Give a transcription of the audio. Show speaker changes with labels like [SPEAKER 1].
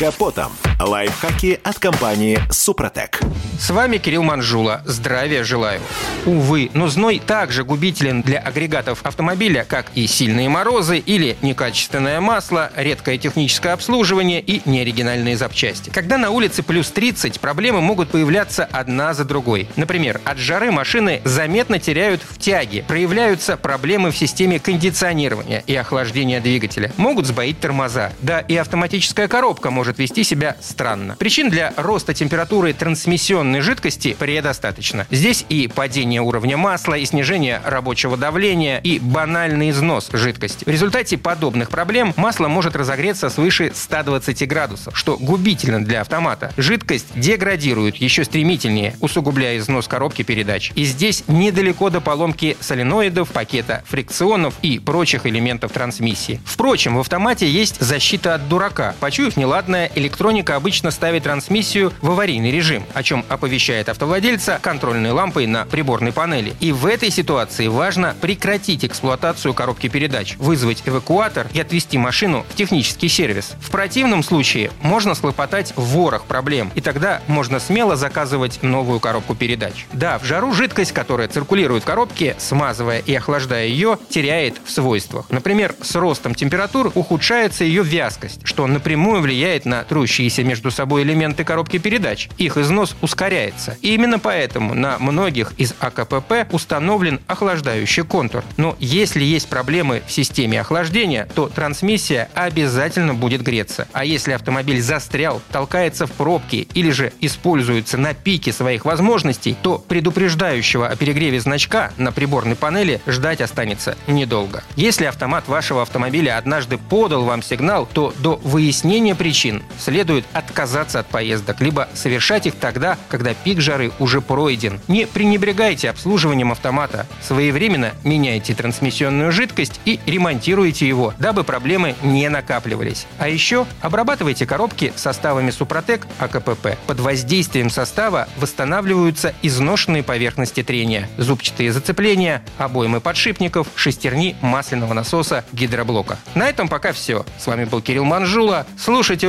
[SPEAKER 1] Капотом. Лайфхаки от компании «Супротек».
[SPEAKER 2] С вами Кирилл Манжула. Здравия желаю. Увы, но зной также губителен для агрегатов автомобиля, как и сильные морозы или некачественное масло, редкое техническое обслуживание и неоригинальные запчасти. Когда на улице плюс 30, проблемы могут появляться одна за другой. Например, от жары машины заметно теряют в тяге, проявляются проблемы в системе кондиционирования и охлаждения двигателя, могут сбоить тормоза. Да и автоматическая коробка может вести себя странно. Причин для роста температуры трансмиссионной жидкости предостаточно. Здесь и падение уровня масла, и снижение рабочего давления, и банальный износ жидкости. В результате подобных проблем масло может разогреться свыше 120 градусов, что губительно для автомата. Жидкость деградирует еще стремительнее, усугубляя износ коробки передач. И здесь недалеко до поломки соленоидов, пакета фрикционов и прочих элементов трансмиссии. Впрочем, в автомате есть защита от дурака. Почуяв неладное, электроника обычно ставит трансмиссию в аварийный режим, о чем оповещает автовладельца контрольной лампой на приборной панели. И в этой ситуации важно прекратить эксплуатацию коробки передач, вызвать эвакуатор и отвезти машину в технический сервис. В противном случае можно слопотать ворох проблем, и тогда можно смело заказывать новую коробку передач. Да, в жару жидкость, которая циркулирует в коробке, смазывая и охлаждая ее, теряет в свойствах. Например, с ростом температур ухудшается ее вязкость, что напрямую влияет на трущиеся между собой элементы коробки передач. Их износ ускоряется. И именно поэтому на многих из АКПП установлен охлаждающий контур. Но если есть проблемы в системе охлаждения, то трансмиссия обязательно будет греться. А если автомобиль застрял, толкается в пробке или же используется на пике своих возможностей, то предупреждающего о перегреве значка на приборной панели ждать останется недолго. Если автомат вашего автомобиля однажды подал вам сигнал, то до выяснения причин следует отказаться от поездок, либо совершать их тогда, когда пик жары уже пройден. Не пренебрегайте обслуживанием автомата. Своевременно меняйте трансмиссионную жидкость и ремонтируйте его, дабы проблемы не накапливались. А еще обрабатывайте коробки составами Супротек АКПП. Под воздействием состава восстанавливаются изношенные поверхности трения, зубчатые зацепления, обоймы подшипников, шестерни масляного насоса гидроблока. На этом пока все. С вами был Кирилл Манжула. Слушайте